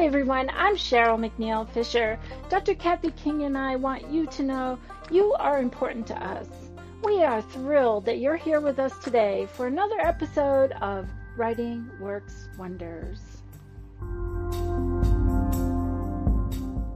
Hi, everyone. I'm Cheryl McNeil Fisher. Dr. Kathy King and I want you to know you are important to us. We are thrilled that you're here with us today for another episode of Writing Works Wonders.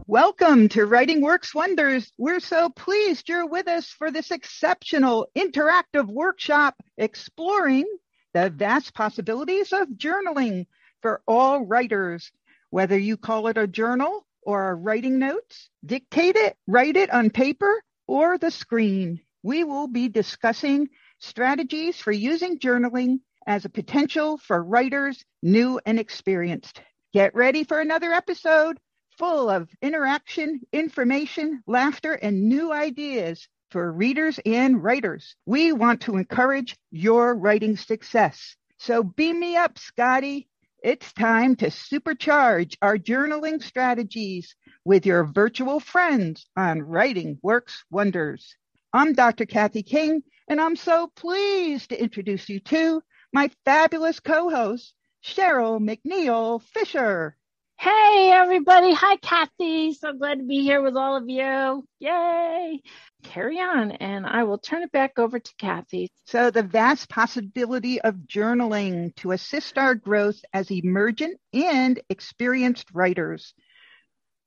Welcome to Writing Works Wonders. We're so pleased you're with us for this exceptional interactive workshop exploring the vast possibilities of journaling for all writers, whether you call it a journal or writing notes, dictate it, write it on paper or the screen. We will be discussing strategies for using journaling as a potential for writers new and experienced. Get ready for another episode full of interaction, information, laughter, and new ideas for readers and writers. We want to encourage your writing success. So beam me up, Scotty. It's time to supercharge our journaling strategies with your virtual friends on Writing Works Wonders. I'm Dr. Kathy King, and I'm so pleased to introduce you to my fabulous co-host, Cheryl McNeil Fisher. Hey, everybody. Hi, Kathy. So glad to be here with all of you. Yay. Carry on, and I will turn it back over to Kathy. So, the vast possibility of journaling to assist our growth as emergent and experienced writers.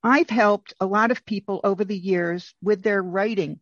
I've helped a lot of people over the years with their writing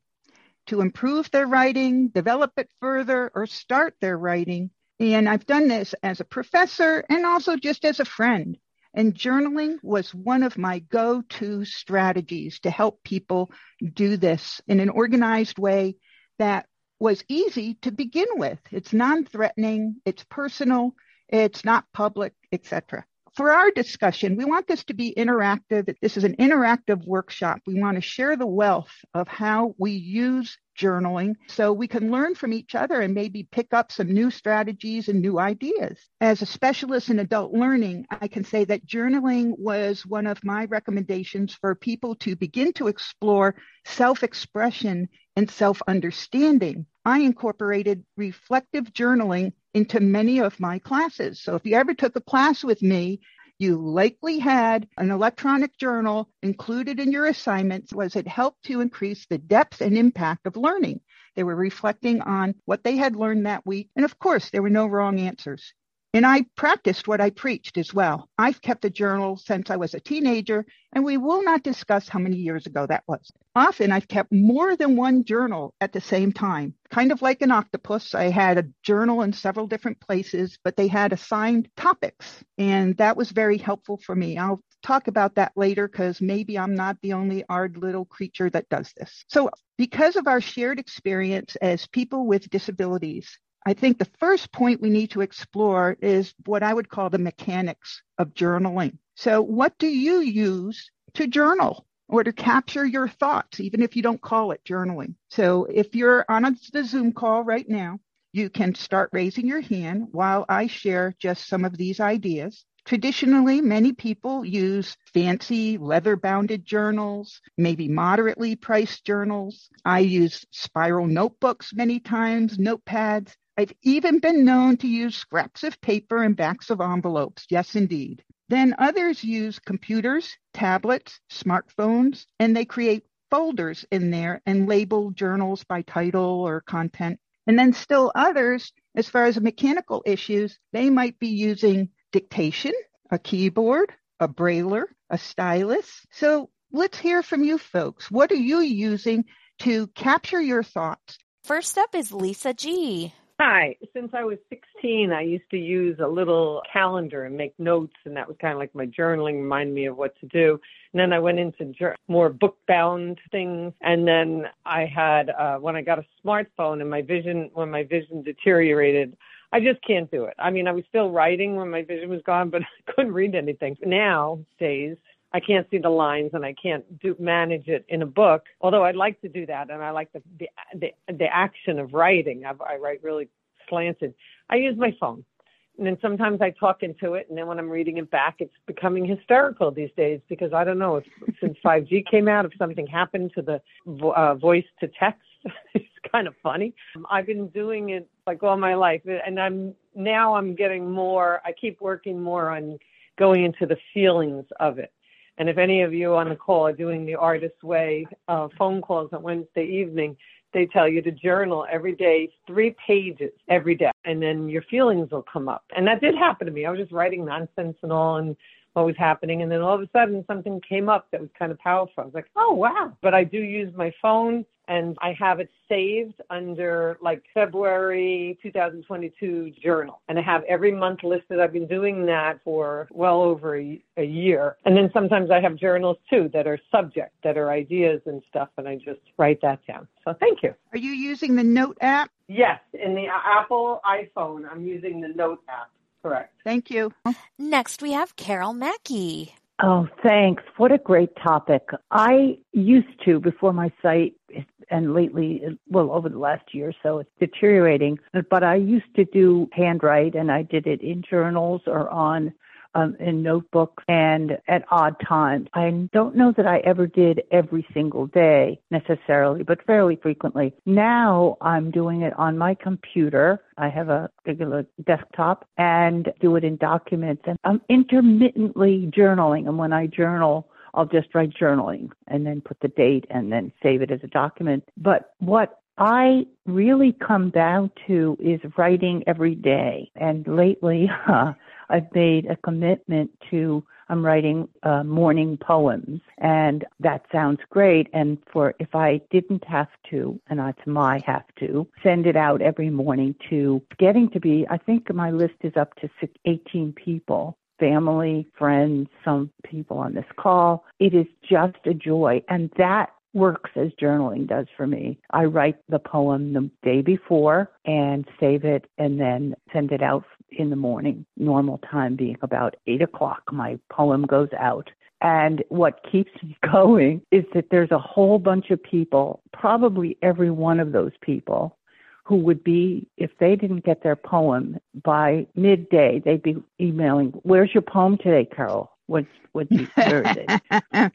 to improve their writing, develop it further, or start their writing. And I've done this as a professor and also just as a friend. And journaling was one of my go to strategies to help people do this in an organized way that was easy to begin with. It's non threatening, it's personal, it's not public, etc. For our discussion, we want this to be interactive. This is an interactive workshop. We want to share the wealth of how we use journaling so we can learn from each other and maybe pick up some new strategies and new ideas. As a specialist in adult learning, I can say that journaling was one of my recommendations for people to begin to explore self expression and self understanding. I incorporated reflective journaling into many of my classes. So if you ever took a class with me you likely had an electronic journal included in your assignments was it helped to increase the depth and impact of learning. They were reflecting on what they had learned that week. And of course, there were no wrong answers. And I practiced what I preached as well. I've kept a journal since I was a teenager, and we will not discuss how many years ago that was. Often I've kept more than one journal at the same time. Kind of like an octopus, I had a journal in several different places, but they had assigned topics, and that was very helpful for me. I'll talk about that later because maybe I'm not the only odd little creature that does this. So, because of our shared experience as people with disabilities, I think the first point we need to explore is what I would call the mechanics of journaling. So, what do you use to journal or to capture your thoughts, even if you don't call it journaling? So, if you're on a, the Zoom call right now, you can start raising your hand while I share just some of these ideas. Traditionally, many people use fancy leather bounded journals, maybe moderately priced journals. I use spiral notebooks many times, notepads. I've even been known to use scraps of paper and backs of envelopes. Yes, indeed. Then others use computers, tablets, smartphones, and they create folders in there and label journals by title or content. And then still others, as far as mechanical issues, they might be using dictation, a keyboard, a brailler, a stylus. So let's hear from you folks. What are you using to capture your thoughts? First up is Lisa G. Hi. Since I was 16, I used to use a little calendar and make notes, and that was kind of like my journaling, remind me of what to do. And then I went into more book bound things. And then I had, uh, when I got a smartphone and my vision, when my vision deteriorated, I just can't do it. I mean, I was still writing when my vision was gone, but I couldn't read anything. Now, days, I can't see the lines and I can't do manage it in a book. Although I'd like to do that, and I like the the the, the action of writing. I, I write really slanted. I use my phone, and then sometimes I talk into it, and then when I'm reading it back, it's becoming hysterical these days because I don't know if since 5G came out, if something happened to the uh, voice to text. it's kind of funny. I've been doing it like all my life, and I'm now I'm getting more. I keep working more on going into the feelings of it. And if any of you on the call are doing the Artist Way uh, phone calls on Wednesday evening, they tell you to journal every day, three pages every day, and then your feelings will come up. And that did happen to me. I was just writing nonsense and all, and what was happening. And then all of a sudden something came up that was kind of powerful. I was like, oh, wow. But I do use my phone and I have it saved under like February 2022 journal. And I have every month listed. I've been doing that for well over a, a, year. And then sometimes I have journals too that are subject, that are ideas and stuff. And I just write that down. So thank you. Are you using the Note app? Yes. In the uh, Apple iPhone, I'm using the Note app. Correct. Thank you. Next, we have Carol Mackey. Oh, thanks. What a great topic. I used to, before my site, and lately, well, over the last year or so, it's deteriorating, but I used to do handwrite and I did it in journals or on um, in notebooks and at odd times. I don't know that I ever did every single day necessarily, but fairly frequently. Now I'm doing it on my computer. I have a regular desktop and do it in documents and I'm intermittently journaling. And when I journal, I'll just write journaling and then put the date and then save it as a document. But what I really come down to is writing every day. And lately, uh, I've made a commitment to I'm writing uh, morning poems, and that sounds great. And for if I didn't have to, and it's my have to, send it out every morning to getting to be, I think my list is up to 18 people family, friends, some people on this call. It is just a joy. And that works as journaling does for me. I write the poem the day before and save it and then send it out in the morning, normal time being about eight o'clock. My poem goes out. And what keeps me going is that there's a whole bunch of people, probably every one of those people, who would be, if they didn't get their poem by midday, they'd be emailing, Where's your poem today, Carol? would would be Thursday.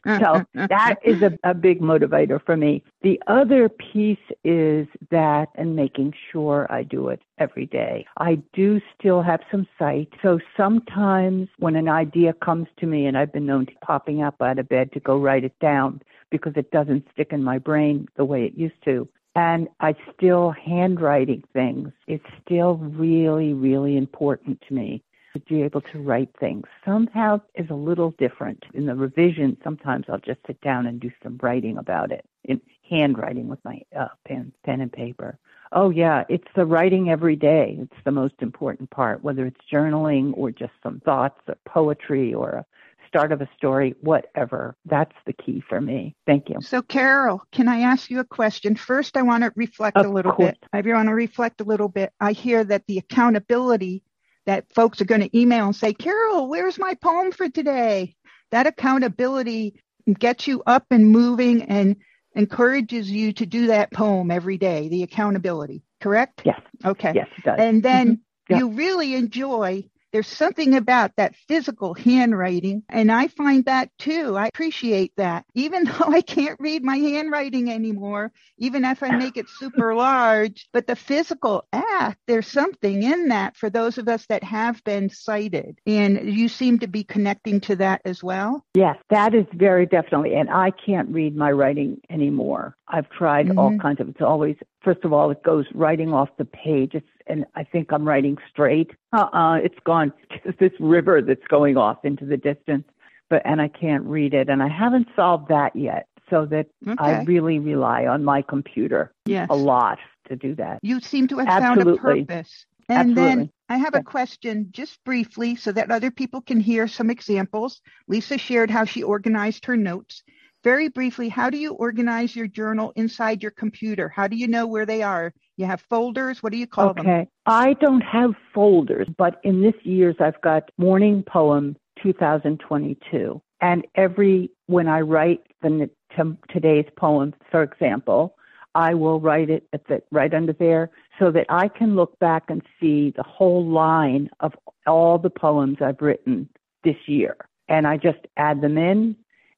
so that is a, a big motivator for me. The other piece is that and making sure I do it every day. I do still have some sight. So sometimes when an idea comes to me and I've been known to popping up out of bed to go write it down because it doesn't stick in my brain the way it used to. And I still handwriting things. It's still really, really important to me to be able to write things. Somehow is a little different. In the revision, sometimes I'll just sit down and do some writing about it in handwriting with my uh, pen, pen and paper. Oh yeah, it's the writing every day. It's the most important part, whether it's journaling or just some thoughts or poetry or a start of a story, whatever. That's the key for me. Thank you. So, Carol, can I ask you a question? First, I want to reflect of a little course. bit. I want to reflect a little bit. I hear that the accountability that folks are going to email and say, Carol, where's my poem for today? That accountability gets you up and moving and encourages you to do that poem every day, the accountability, correct? Yes. Okay. Yes, it does. And then Mhm. Yeah. you really enjoy there's something about that physical handwriting, and I find that too. I appreciate that. Even though I can't read my handwriting anymore, even if I make it super large, but the physical act, there's something in that for those of us that have been sighted. And you seem to be connecting to that as well. Yes, that is very definitely. And I can't read my writing anymore. I've tried all Mhm. kinds of. It's always first of all, it goes writing off the page. It's and I think I'm writing straight. Uh-uh, it's gone. It's this river that's going off into the distance, but and I can't read it. And I haven't solved that yet. So that I really rely on my computer Yes. a lot to do that. You seem to have found a Absolutely. purpose. And then I have a question just briefly so that other people can hear some examples. Lisa shared how she organized her notes. Very briefly, how do you organize your journal inside your computer? How do you know where they are? You have folders? What do you call them? Okay. I don't have folders, but in this year's I've got Morning Poem 2022. And every, when I write the to, today's poem, for example, I will write it at the, right under there so that I can look back and see the whole line of all the poems I've written this year. And I just add them in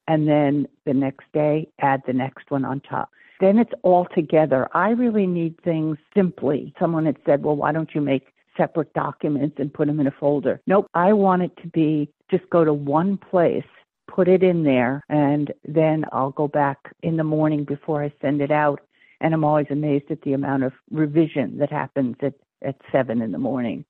and then the next day add the next one on top. Then it's all together. I really need things simply. Someone had said, well, why don't you make separate documents and put them in a folder. Nope. I want it to be just go to one place, put it in there, and then I'll go back in the morning before I send it out. And I'm always amazed at the amount of revision that happens at, at seven in the morning.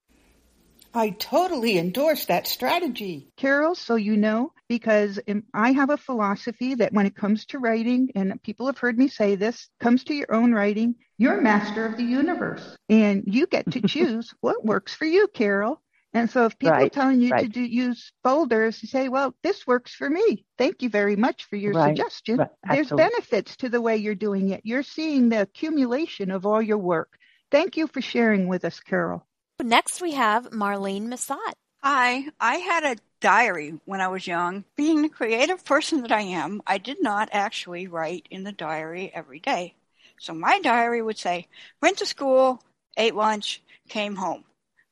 I totally endorse that strategy. Carol, so you know, because I have a philosophy that when it comes to writing, and people have heard me say this, comes to your own writing, you're master of the universe and you get to choose what works for you, Carol. And so if people right, are telling you right. to do, use folders, you say, well, this works for me. Thank you very much for your right, suggestion. There's benefits to the way you're doing it. You're seeing the accumulation of all your work. Thank you for sharing with us, Carol. Next, we have Marlene Mesot. Hi, I had a diary when I was young. Being the creative person that I am, I did not actually write in the diary every day. So my diary would say, went to school, ate lunch, came home.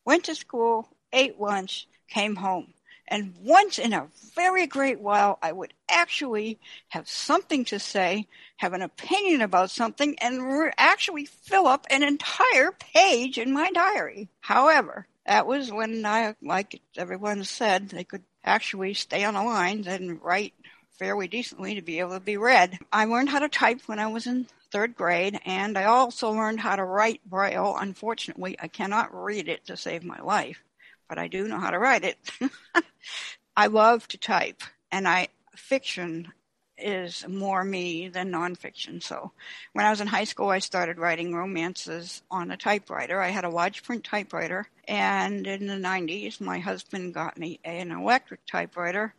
Went to school, ate lunch, came home. And once in a very great while, I would actually have something to say, have an opinion about something, and re- actually fill up an entire page in my diary. However, that was when I, like everyone said, they could actually stay on the lines and write fairly decently to be able to be read. I learned how to type when I was in third grade, and I also learned how to write Braille. Unfortunately, I cannot read it to save my life but I do know how to write it. I love to type, and I fiction is more me than nonfiction. So when I was in high school, I started writing romances on a typewriter. I had a large print typewriter, and in the 90s, my husband got me an electric typewriter.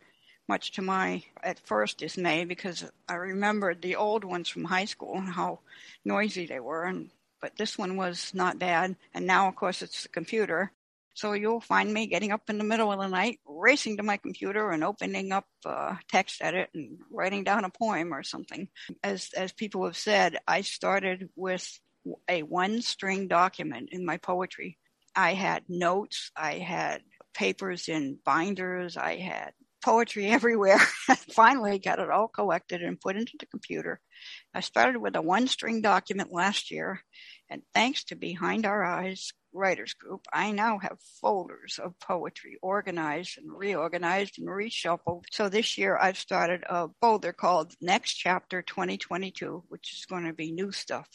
Much to my at first dismay, because I remembered the old ones from high school and how noisy they were, and but this one was not bad. And now, of course, it's the computer. So you'll find me getting up in the middle of the night, racing to my computer and opening up uh, TextEdit and writing down a poem or something. As as people have said, I started with a one string document in my poetry. I had notes, I had papers in binders, I had poetry everywhere. Finally got it all collected and put into the computer. I started with a one string document last year, and thanks to Behind Our Eyes writers group, I now have folders of poetry organized and reorganized and reshuffled. So this year I've started a folder called Next Chapter 2022, which is going to be new stuff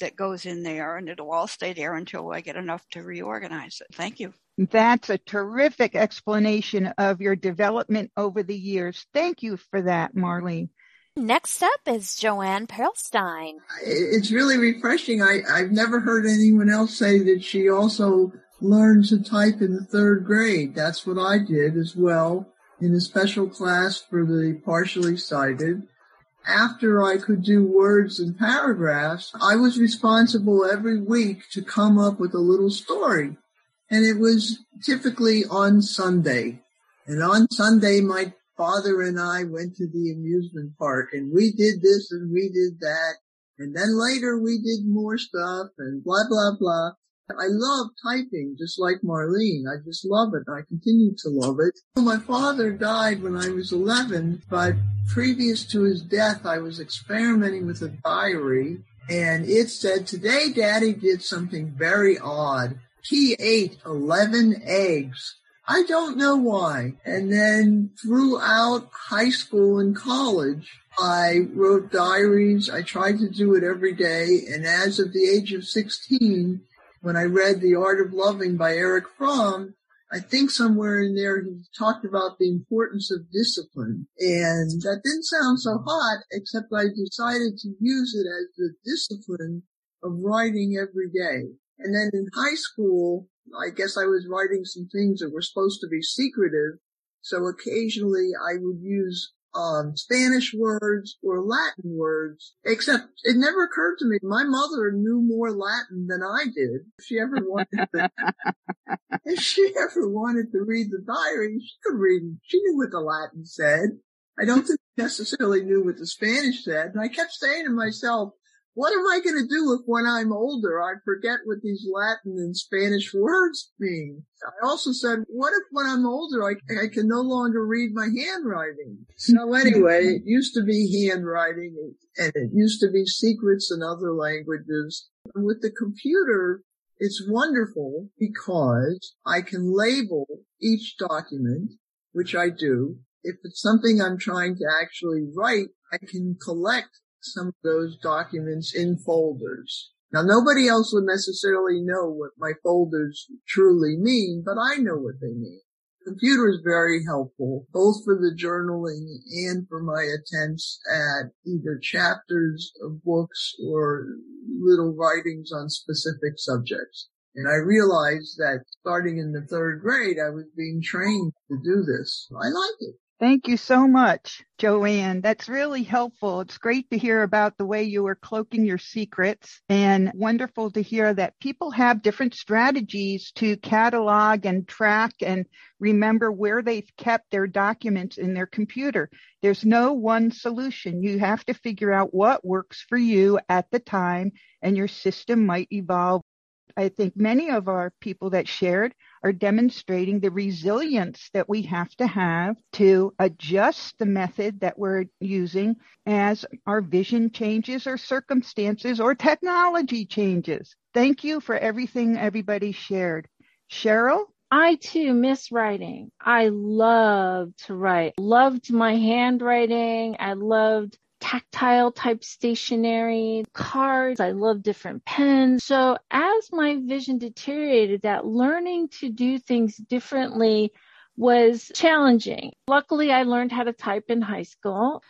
that goes in there and it'll all stay there until I get enough to reorganize it. Thank you. That's a terrific explanation of your development over the years. Thank you for that, Marlene. Next up is Joanne Perlstein. It's really refreshing. I, I've never heard anyone else say that she also learned to type in the third grade. That's what I did as well in a special class for the partially sighted. After I could do words and paragraphs, I was responsible every week to come up with a little story. And it was typically on Sunday. And on Sunday, my father and I went to the amusement park and we did this and we did that. And then later we did more stuff and blah, blah, blah. I love typing just like Marlene. I just love it. I continue to love it. My father died when I was 11, but previous to his death, I was experimenting with a diary and it said, today daddy did something very odd. He ate 11 eggs. I don't know why. And then throughout high school and college, I wrote diaries. I tried to do it every day. And as of the age of 16, when I read The Art of Loving by Erich Fromm, I think somewhere in there he talked about the importance of discipline. And that didn't sound so hot, except I decided to use it as the discipline of writing every day. And then in high school, I guess I was writing some things that were supposed to be secretive. So occasionally I would use um, Spanish words or Latin words, except it never occurred to me. My mother knew more Latin than I did. If she ever wanted to, if she ever wanted to read the diary, she could read. She knew what the Latin said. I don't think she necessarily knew what the Spanish said. And I kept saying to myself, what am I going to do if when I'm older I forget what these Latin and Spanish words mean? I also said, what if when I'm older I, I can no longer read my handwriting? So anyway, it used to be handwriting and it used to be secrets in other languages. And with the computer, It's wonderful because I can label each document, which I do. If it's something I'm trying to actually write, I can collect some of those documents in folders. Now nobody else would necessarily know what my folders truly mean, but I know what they mean. Computer is very helpful, both for the journaling and for my attempts at either chapters of books or little writings on specific subjects. And I realized that starting in the third grade, I was being trained to do this. I like it. Thank you so much, Joanne. That's really helpful. It's great to hear about the way you are cloaking your secrets and wonderful to hear that people have different strategies to catalog and track and remember where they've kept their documents in their computer. There's no one solution. You have to figure out what works for you at the time and your system might evolve I think many of our people that shared are demonstrating the resilience that we have to have to adjust the method that we're using as our vision changes or circumstances or technology changes. Thank you for everything everybody shared. Cheryl? I too miss writing. I loved to write. Loved my handwriting. I loved tactile type stationery, cards. I love different pens. So as my vision deteriorated, that learning to do things differently was challenging. Luckily, I learned how to type in high school.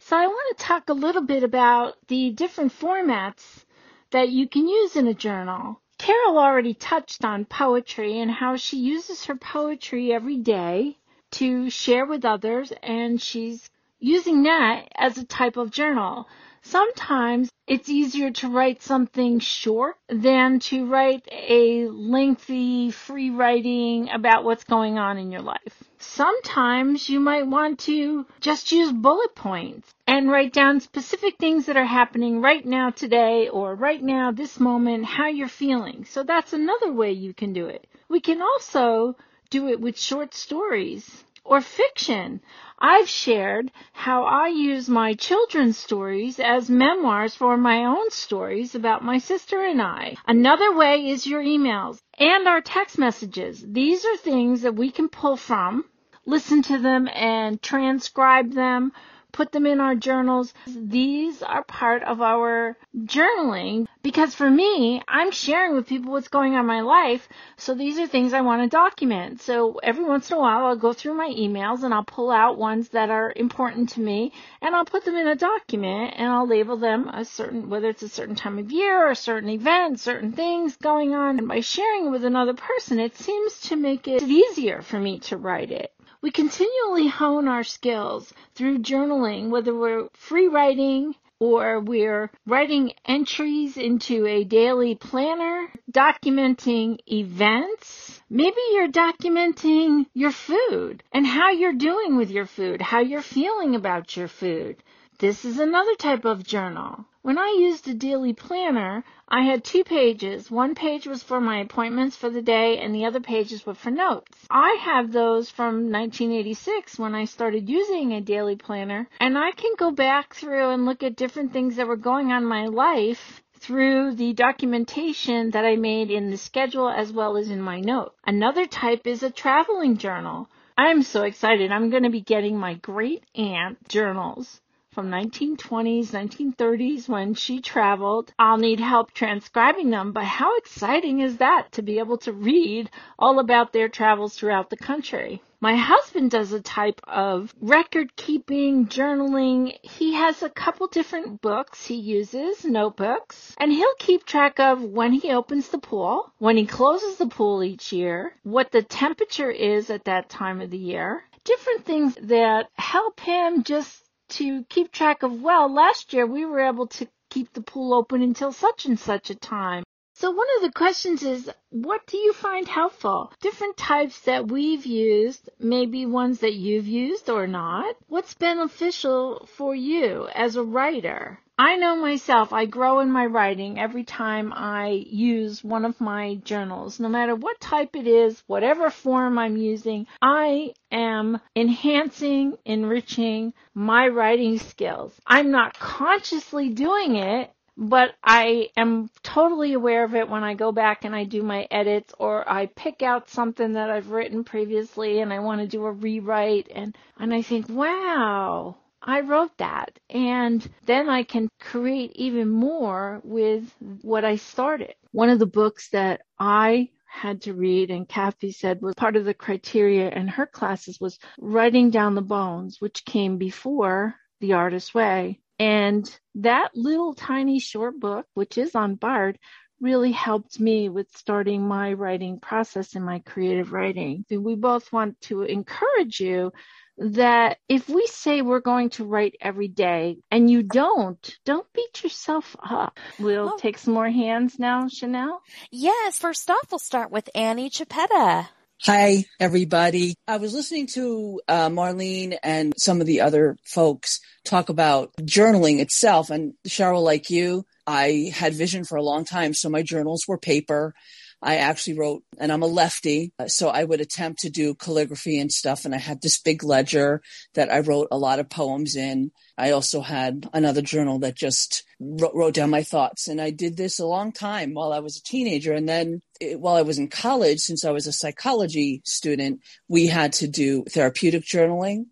So I want to talk a little bit about the different formats that you can use in a journal. Carol already touched on poetry and how she uses her poetry every day to share with others and she's using that as a type of journal. Sometimes it's easier to write something short than to write a lengthy free writing about what's going on in your life. Sometimes you might want to just use bullet points and write down specific things that are happening right now today or right now this moment, how you're feeling. So that's another way you can do it. We can also do it with short stories or fiction. I've shared how I use my children's stories as memoirs for my own stories about my sister and I. Another way is your emails and our text messages. These are things that we can pull from, listen to them and transcribe them put them in our journals. These are part of our journaling because for me, I'm sharing with people what's going on in my life. So these are things I want to document. So every once in a while, I'll go through my emails and I'll pull out ones that are important to me and I'll put them in a document and I'll label them a certain, whether it's a certain time of year or a certain event, certain things going on. And by sharing it with another person, it seems to make it easier for me to write it. We continually hone our skills through journaling, whether we're free writing or we're writing entries into a daily planner, documenting events. Maybe you're documenting your food and how you're doing with your food, how you're feeling about your food. This is another type of journal. When I used a daily planner, I had two pages. One page was for my appointments for the day and the other pages were for notes. I have those from 1986 when I started using a daily planner and I can go back through and look at different things that were going on in my life through the documentation that I made in the schedule as well as in my note. Another type is a traveling journal. I'm so excited. I'm going to be getting my great aunt journals from 1920s, 1930s when she traveled. I'll need help transcribing them, but how exciting is that to be able to read all about their travels throughout the country? My husband does a type of record keeping, journaling. He has a couple different books he uses, notebooks, and he'll keep track of when he opens the pool, when he closes the pool each year, what the temperature is at that time of the year, different things that help him just to keep track of, well, last year we were able to keep the pool open until such and such a time. So one of the questions is, what do you find helpful? Different types that we've used, maybe ones that you've used or not. What's beneficial for you as a writer? I know myself, I grow in my writing every time I use one of my journals. No matter what type it is, whatever form I'm using, I am enhancing, enriching my writing skills. I'm not consciously doing it, but I am totally aware of it when I go back and I do my edits or I pick out something that I've written previously and I want to do a rewrite and, and I think, wow, I wrote that. And then I can create even more with what I started. One of the books that I had to read and Kathy said was part of the criteria in her classes was writing down the bones, which came before the artist's way. And that little tiny short book, which is on Bard, really helped me with starting my writing process and my creative writing. We both want to encourage you that if we say we're going to write every day and you don't, don't beat yourself up. We'll oh. take some more hands now, Chanel. Yes. First off, we'll start with Annie Chiappetta. Hi, everybody. I was listening to uh, Marlene and some of the other folks talk about journaling itself. And Cheryl, like you, I had vision for a long time. So my journals were paper. I actually wrote, and I'm a lefty, uh, so I would attempt to do calligraphy and stuff. And I had this big ledger that I wrote a lot of poems in. I also had another journal that just wrote, wrote down my thoughts. And I did this a long time while I was a teenager. And then it, while I was in college, since I was a psychology student, we had to do therapeutic journaling.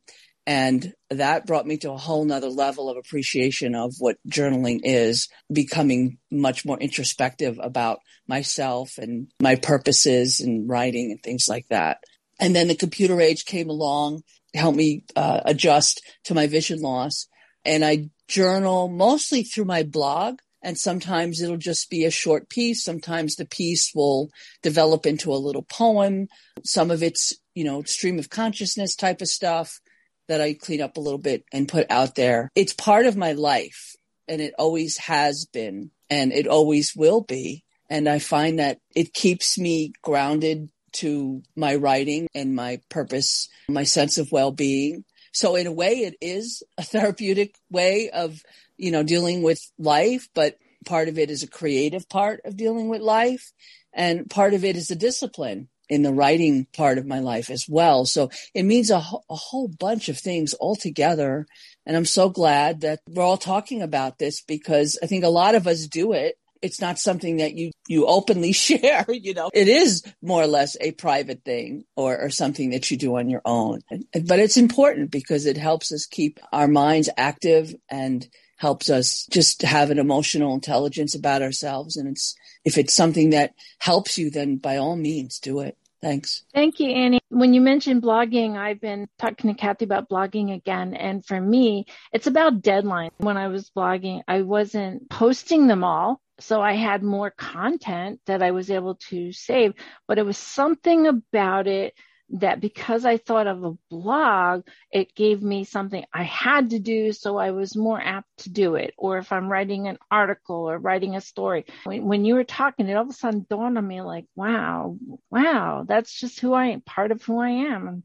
And that brought me to a whole nother level of appreciation of what journaling is, becoming much more introspective about myself and my purposes and writing and things like that. And then the computer age came along, helped me uh, adjust to my vision loss. And I journal mostly through my blog. And sometimes it'll just be a short piece. Sometimes the piece will develop into a little poem. Some of it's, you know, stream of consciousness type of stuff that I clean up a little bit and put out there. It's part of my life and it always has been and it always will be. And I find that it keeps me grounded to my writing and my purpose, my sense of well-being. So in a way, it is a therapeutic way of, you know, dealing with life, but part of it is a creative part of dealing with life. And part of it is a discipline in the writing part of my life as well. So it means a, a whole bunch of things all together. And I'm so glad that we're all talking about this because I think a lot of us do it. It's not something that you, you openly share, you know, it is more or less a private thing or, or something that you do on your own. But it's important because it helps us keep our minds active and helps us just have an emotional intelligence about ourselves. And it's, if it's something that helps you, then by all means do it. Thanks. Thank you, Annie. When you mentioned blogging, I've been talking to Kathy about blogging again. And for me, it's about deadlines. When I was blogging, I wasn't posting them all. So I had more content that I was able to save, but it was something about it that because I thought of a blog, it gave me something I had to do. So I was more apt to do it. Or if I'm writing an article or writing a story, when, when you were talking, it all of a sudden dawned on me like, wow, wow, that's just who I am, part of who I am.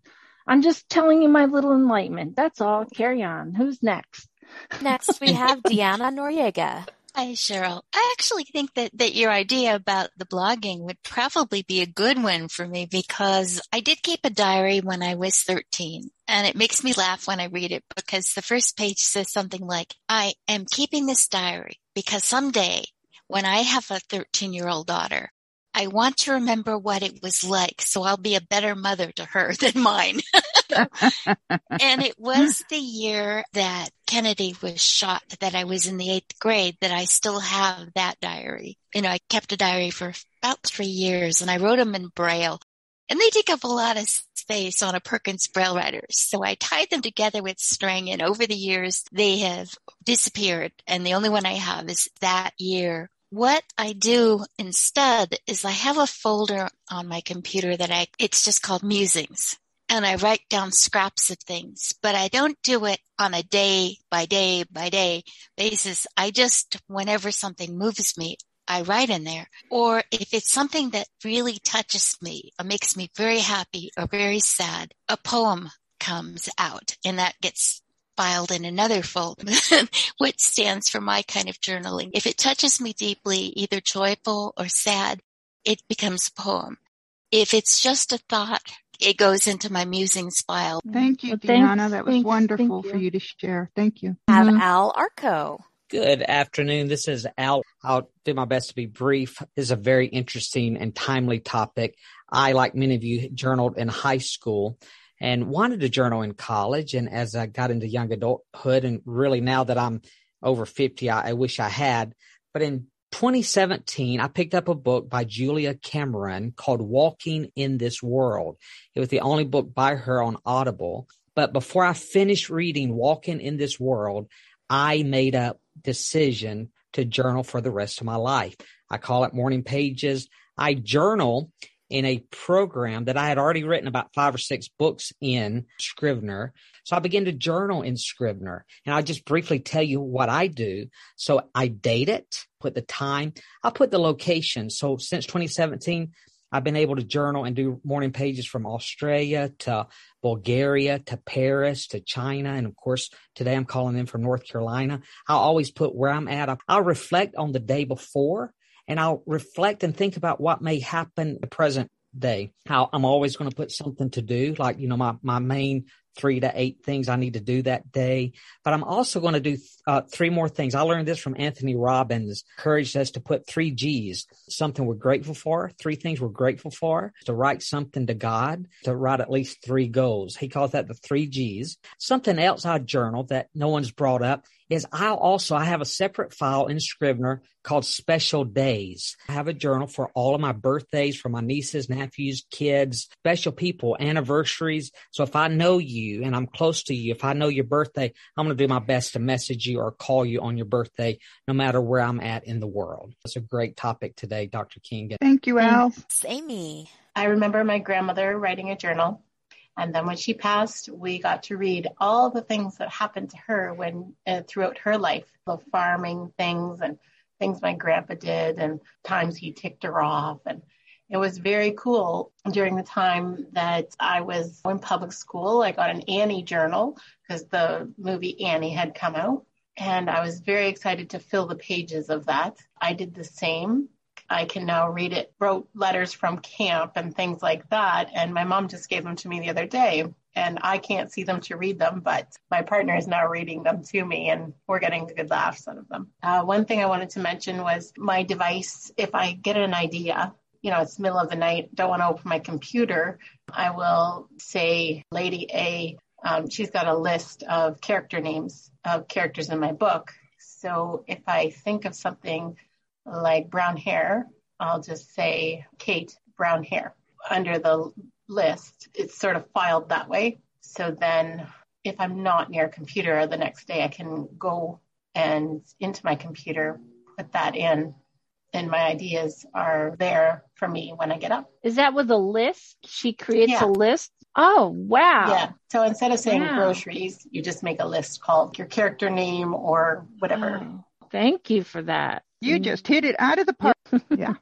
I'm just telling you my little enlightenment. That's all. Carry on. Who's next? Next, we have Deanna Noriega. Hi, Cheryl. I actually think that, that your idea about the blogging would probably be a good one for me because I did keep a diary when I was 13 and it makes me laugh when I read it because the first page says something like, I am keeping this diary because someday when I have a 13 year old daughter, I want to remember what it was like so I'll be a better mother to her than mine. and it was the year that Kennedy was shot that I was in the eighth grade that I still have that diary. You know, I kept a diary for about three years and I wrote them in Braille and they take up a lot of space on a Perkins Braille writer. So I tied them together with string and over the years they have disappeared. And the only one I have is that year what I do instead is I have a folder on my computer that I, it's just called musings and I write down scraps of things, but I don't do it on a day by day by day basis. I just, whenever something moves me, I write in there. Or if it's something that really touches me or makes me very happy or very sad, a poem comes out and that gets filed in another folder, which stands for my kind of journaling. If it touches me deeply, either joyful or sad, it becomes a poem. If it's just a thought, it goes into my musings file. Thank you, well, Deanna. That was wonderful you. for you to share. Thank you. Have mm-hmm. Al Arco. Good afternoon. This is Al. I'll do my best to be brief. This is a very interesting and timely topic. I, like many of you, journaled in high school and wanted to journal in college. And as I got into young adulthood, and really now that I'm over 50, I, I wish I had. But in 2017, I picked up a book by Julia Cameron called Walking in This World. It was the only book by her on Audible. But before I finished reading Walking in This World, I made a decision to journal for the rest of my life. I call it morning pages. I journal in a program that I had already written about five or six books in Scrivener. So I began to journal in Scrivener and I'll just briefly tell you what I do. So I date it, put the time, I'll put the location. So since 2017, I've been able to journal and do morning pages from Australia to Bulgaria to Paris to China. And of course, today I'm calling in from North Carolina. I'll always put where I'm at. I'll reflect on the day before and I'll reflect and think about what may happen the present day. How I'm always going to put something to do, like, you know, my, my main three to eight things I need to do that day. But I'm also going to do uh, three more things. I learned this from Anthony Robbins, encouraged us to put three G's, something we're grateful for, three things we're grateful for, to write something to God, to write at least three goals. He calls that the three G's. Something else I journal that no one's brought up is I'll also, I have a separate file in Scrivener called special days. I have a journal for all of my birthdays, for my nieces, nephews, kids, special people, anniversaries. So if I know you and I'm close to you, if I know your birthday, I'm going to do my best to message you or call you on your birthday, no matter where I'm at in the world. It's a great topic today, Dr. King. Thank you, Al. Amy. I remember my grandmother writing a journal and then when she passed, we got to read all the things that happened to her when uh, throughout her life, the farming things and things my grandpa did and times he ticked her off. And it was very cool during the time that I was in public school. I got an Annie journal because the movie Annie had come out. And I was very excited to fill the pages of that. I did the same I can now read it, wrote letters from camp and things like that. And my mom just gave them to me the other day. And I can't see them to read them, but my partner is now reading them to me and we're getting good laughs out of them. Uh, one thing I wanted to mention was my device. If I get an idea, you know, it's middle of the night, don't want to open my computer, I will say, Lady A, um, she's got a list of character names of characters in my book. So if I think of something like brown hair, I'll just say Kate brown hair under the list. It's sort of filed that way. So then if I'm not near a computer the next day, I can go and into my computer, put that in, and my ideas are there for me when I get up. Is that with a list? She creates yeah. a list? Oh, wow. Yeah. So instead of saying wow. groceries, you just make a list called your character name or whatever. Oh, thank you for that. You mm. just hit it out of the park. yeah.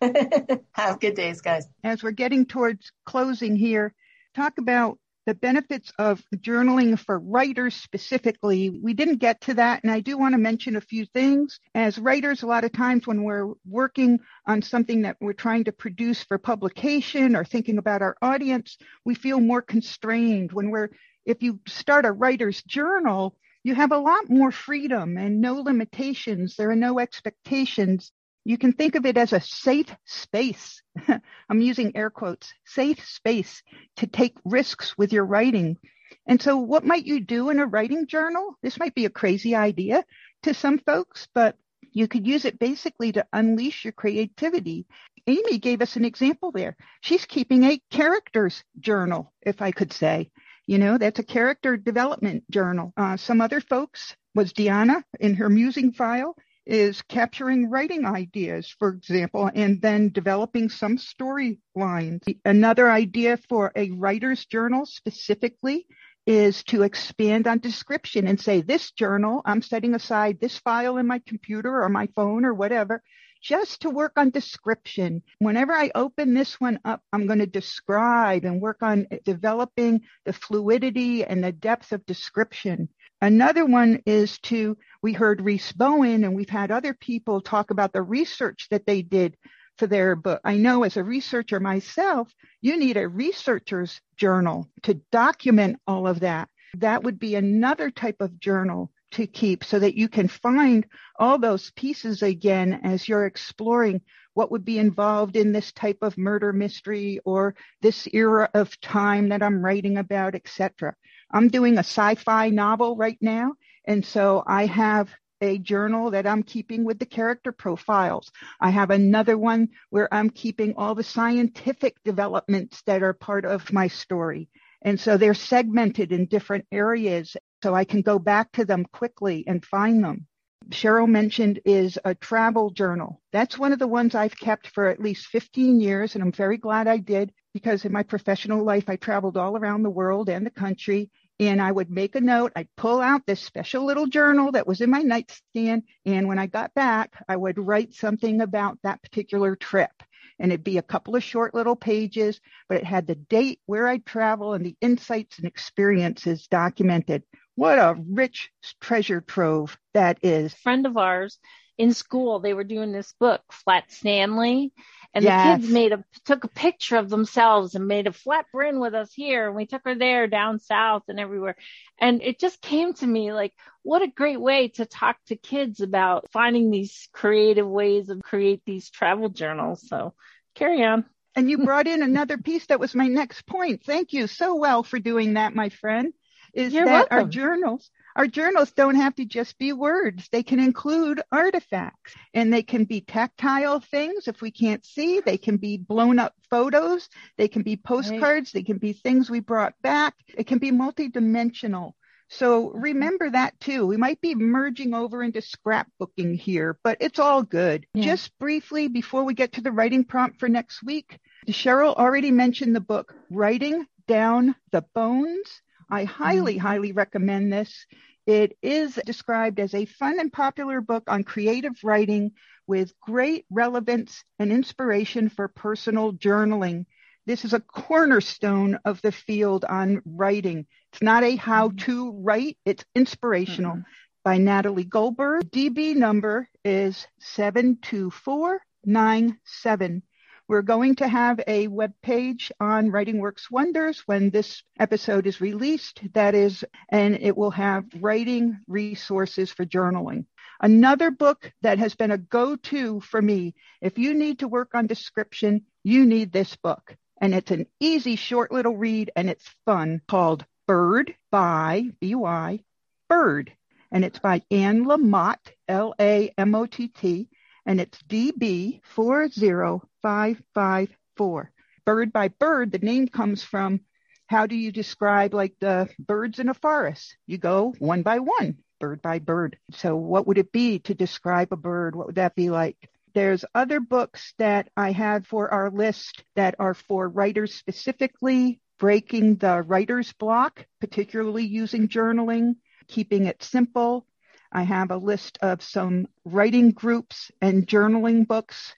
Have good days, guys. As we're getting towards closing here, talk about the benefits of journaling for writers specifically. We didn't get to that, and I do want to mention a few things. As writers, a lot of times when we're working on something that we're trying to produce for publication or thinking about our audience, we feel more constrained. When we're, if you start a writer's journal, you have a lot more freedom and no limitations. There are no expectations. You can think of it as a safe space. I'm using air quotes, safe space to take risks with your writing. And so what might you do in a writing journal? This might be a crazy idea to some folks, but you could use it basically to unleash your creativity. Amy gave us an example there. She's keeping a characters journal, if I could say. You know, that's a character development journal. Uh, some other folks was Deanna in her musing file is capturing writing ideas, for example, and then developing some storylines. Another idea for a writer's journal specifically is to expand on description and say, this journal, I'm setting aside this file in my computer or my phone or whatever just to work on description. Whenever I open this one up, I'm going to describe and work on developing the fluidity and the depth of description. Another one is to, we heard Rhys Bowen and we've had other people talk about the research that they did for their book. I know as a researcher myself, you need a researcher's journal to document all of that. That would be another type of journal to keep so that you can find all those pieces again as you're exploring what would be involved in this type of murder mystery or this era of time that I'm writing about, etc. I'm doing a sci-fi novel right now, and so I have a journal that I'm keeping with the character profiles. I have another one where I'm keeping all the scientific developments that are part of my story. And so they're segmented in different areas so I can go back to them quickly and find them. Cheryl mentioned is a travel journal. That's one of the ones I've kept for at least 15 years, and I'm very glad I did because in my professional life, I traveled all around the world and the country. And I would make a note, I'd pull out this special little journal that was in my nightstand. And when I got back, I would write something about that particular trip. And it'd be a couple of short little pages, but it had the date, where I travel, and the insights and experiences documented. What a rich treasure trove that is. A friend of ours in school, they were doing this book, Flat Stanley. And Yes. the kids made a took a picture of themselves and made a flat brin with us here, and we took her there down south and everywhere. And it just came to me like, what a great way to talk to kids about finding these creative ways of create these travel journals. So carry on. And you brought in another piece that was my next point. Thank you so well for doing that, my friend. Is You're that our journals, our journals don't have to just be words. They can include artifacts and they can be tactile things. If we can't see, they can be blown up photos. They can be postcards. They can be things we brought back. It can be multidimensional. So remember that too. We might be merging over into scrapbooking here, but it's all good. Yeah. Just briefly before we get to the writing prompt for next week, Cheryl already mentioned the book Writing Down the Bones. I mm-hmm. highly, highly recommend this. It is described as a fun and popular book on creative writing with great relevance and inspiration for personal journaling. This is a cornerstone of the field on writing. It's not a how mm-hmm. to write, it's inspirational mm-hmm. by Natalie Goldberg. DB number is 72497. We're going to have a web page on Writing Works Wonders when this episode is released. That is, and it will have writing resources for journaling. Another book that has been a go-to for me. If you need to work on description, you need this book. And it's an easy, short little read and it's fun called Bird by B-Y Bird. And it's by Anne Lamott, L-A-M-O-T-T, and it's DB 40554. Bird by bird, the name comes from how do you describe like the birds in a forest? You go one by one, bird by bird. So what would it be to describe a bird? What would that be like? There's other books that I have for our list that are for writers specifically, breaking the writer's block, particularly using journaling, keeping it simple. I have a list of some writing groups and journaling books,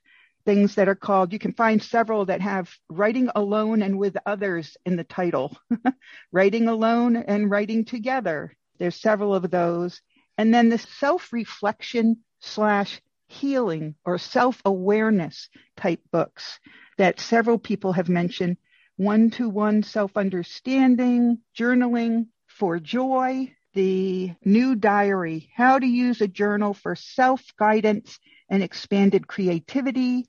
things that are called, you can find several that have writing alone and with others in the title, writing alone and writing together. There's several of those. And then the self reflection slash healing or self awareness type books that several people have mentioned one to one self understanding, journaling for joy, the new diary, how to use a journal for self guidance and expanded creativity,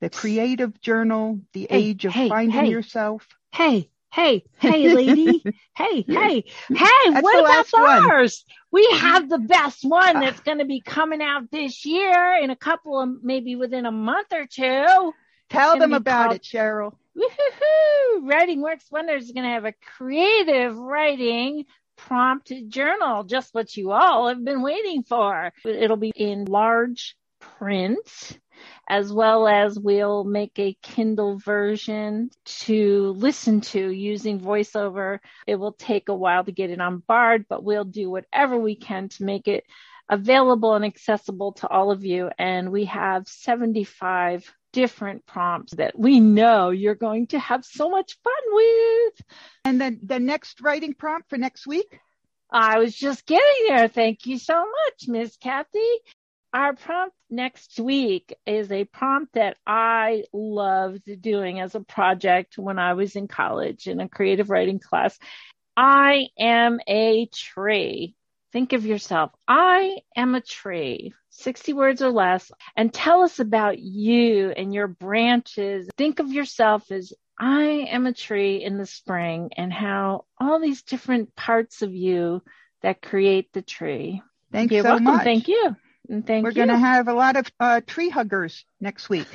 the creative journal, the Hey, age of hey, finding hey. yourself. Hey, hey, hey, lady. hey, hey, hey, That's what about last one. ours? We mm-hmm. have the best one that's ah. going to be coming out this year in a couple of, maybe within a month or two. Tell them about called- it, Cheryl. Woohoo! Writing Works Wonders is going to have a creative writing prompt journal, just what you all have been waiting for. It'll be in large print, as well as we'll make a Kindle version to listen to using voiceover. It will take a while to get it on Bard, but we'll do whatever we can to make it available and accessible to all of you. And we have 75 different prompts that we know you're going to have so much fun with. And then the next writing prompt for next week? I was just getting there. Thank you so much, Miss Kathy. Our prompt next week is a prompt that I loved doing as a project when I was in college in a creative writing class. I am a tree. Think of yourself. I am a tree. 60 words or less and tell us about you and your branches. Think of yourself as I am a tree in the spring and how all these different parts of you that create the tree. Thank You're so welcome. much. Thank you. And thank We're going to have a lot of uh, tree huggers next week.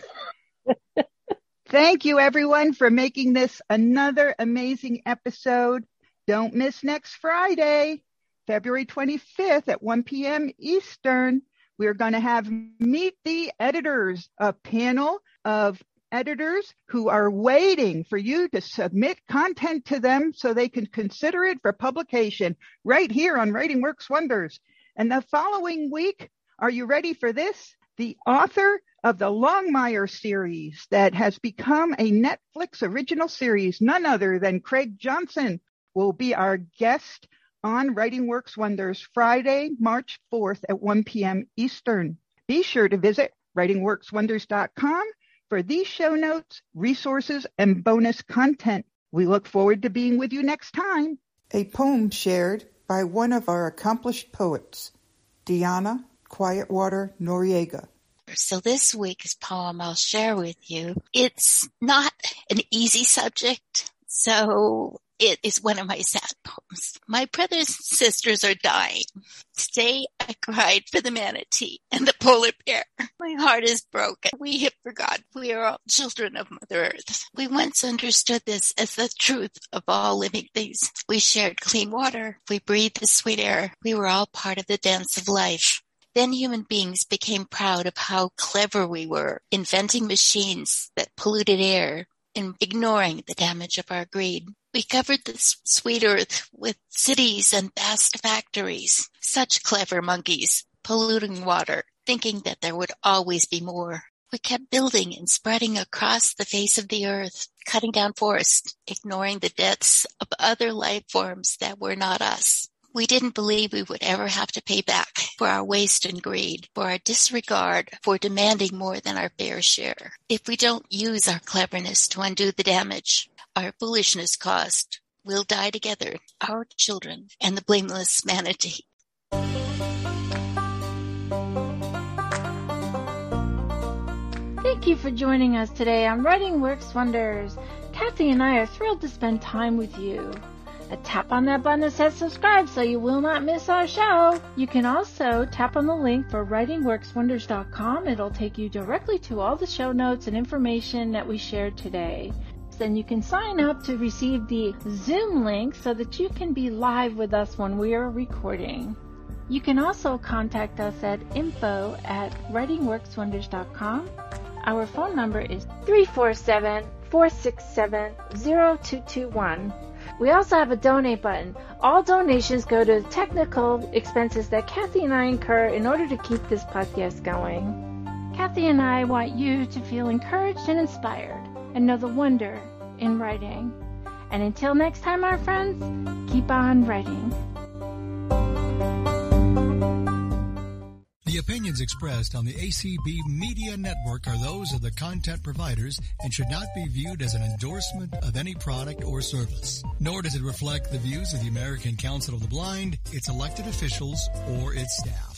Thank you, everyone, for making this another amazing episode. Don't miss next Friday, February 25th at 1 p.m. Eastern. We're going to have Meet the Editors, a panel of editors who are waiting for you to submit content to them so they can consider it for publication right here on Writing Works Wonders. And the following week, are you ready for this? The author of the Longmire series that has become a Netflix original series, none other than Craig Johnson, will be our guest on Writing Works Wonders Friday, March 4th at 1 p.m. Eastern. Be sure to visit writingworkswonders.com for these show notes, resources, and bonus content. We look forward to being with you next time. A poem shared by one of our accomplished poets, Diana Quietwater Noriega. So this week's poem I'll share with you, it's not an easy subject. So it is one of my sad poems. My brothers and sisters are dying. Today I cried for the manatee and the polar bear. My heart is broken. We have forgotten we are all children of Mother Earth. We once understood this as the truth of all living things. We shared clean water. We breathed the sweet air. We were all part of the dance of life. Then human beings became proud of how clever we were, inventing machines that polluted air and ignoring the damage of our greed. We covered this sweet earth with cities and vast factories. Such clever monkeys, polluting water, thinking that there would always be more. We kept building and spreading across the face of the earth, cutting down forests, ignoring the deaths of other life forms that were not us. We didn't believe we would ever have to pay back for our waste and greed, for our disregard, for demanding more than our fair share. If we don't use our cleverness to undo the damage our foolishness caused, we'll die together, our children and the blameless manatee. Thank you for joining us today on Writing Works Wonders. Kathy and I are thrilled to spend time with you. Tap on that button that says subscribe so you will not miss our show. You can also tap on the link for writingworkswonders.com. It'll take you directly to all the show notes and information that we shared today. Then you can sign up to receive the Zoom link so that you can be live with us when we are recording. You can also contact us at info at writingworkswonders.com. Our phone number is 347 467 0221. We also have a donate button. All donations go to technical expenses that Kathy and I incur in order to keep this podcast going. Kathy and I want you to feel encouraged and inspired and know the wonder in writing. And until next time, our friends, keep on writing. The opinions expressed on the ACB Media Network are those of the content providers and should not be viewed as an endorsement of any product or service. Nor does it reflect the views of the American Council of the Blind, its elected officials, or its staff.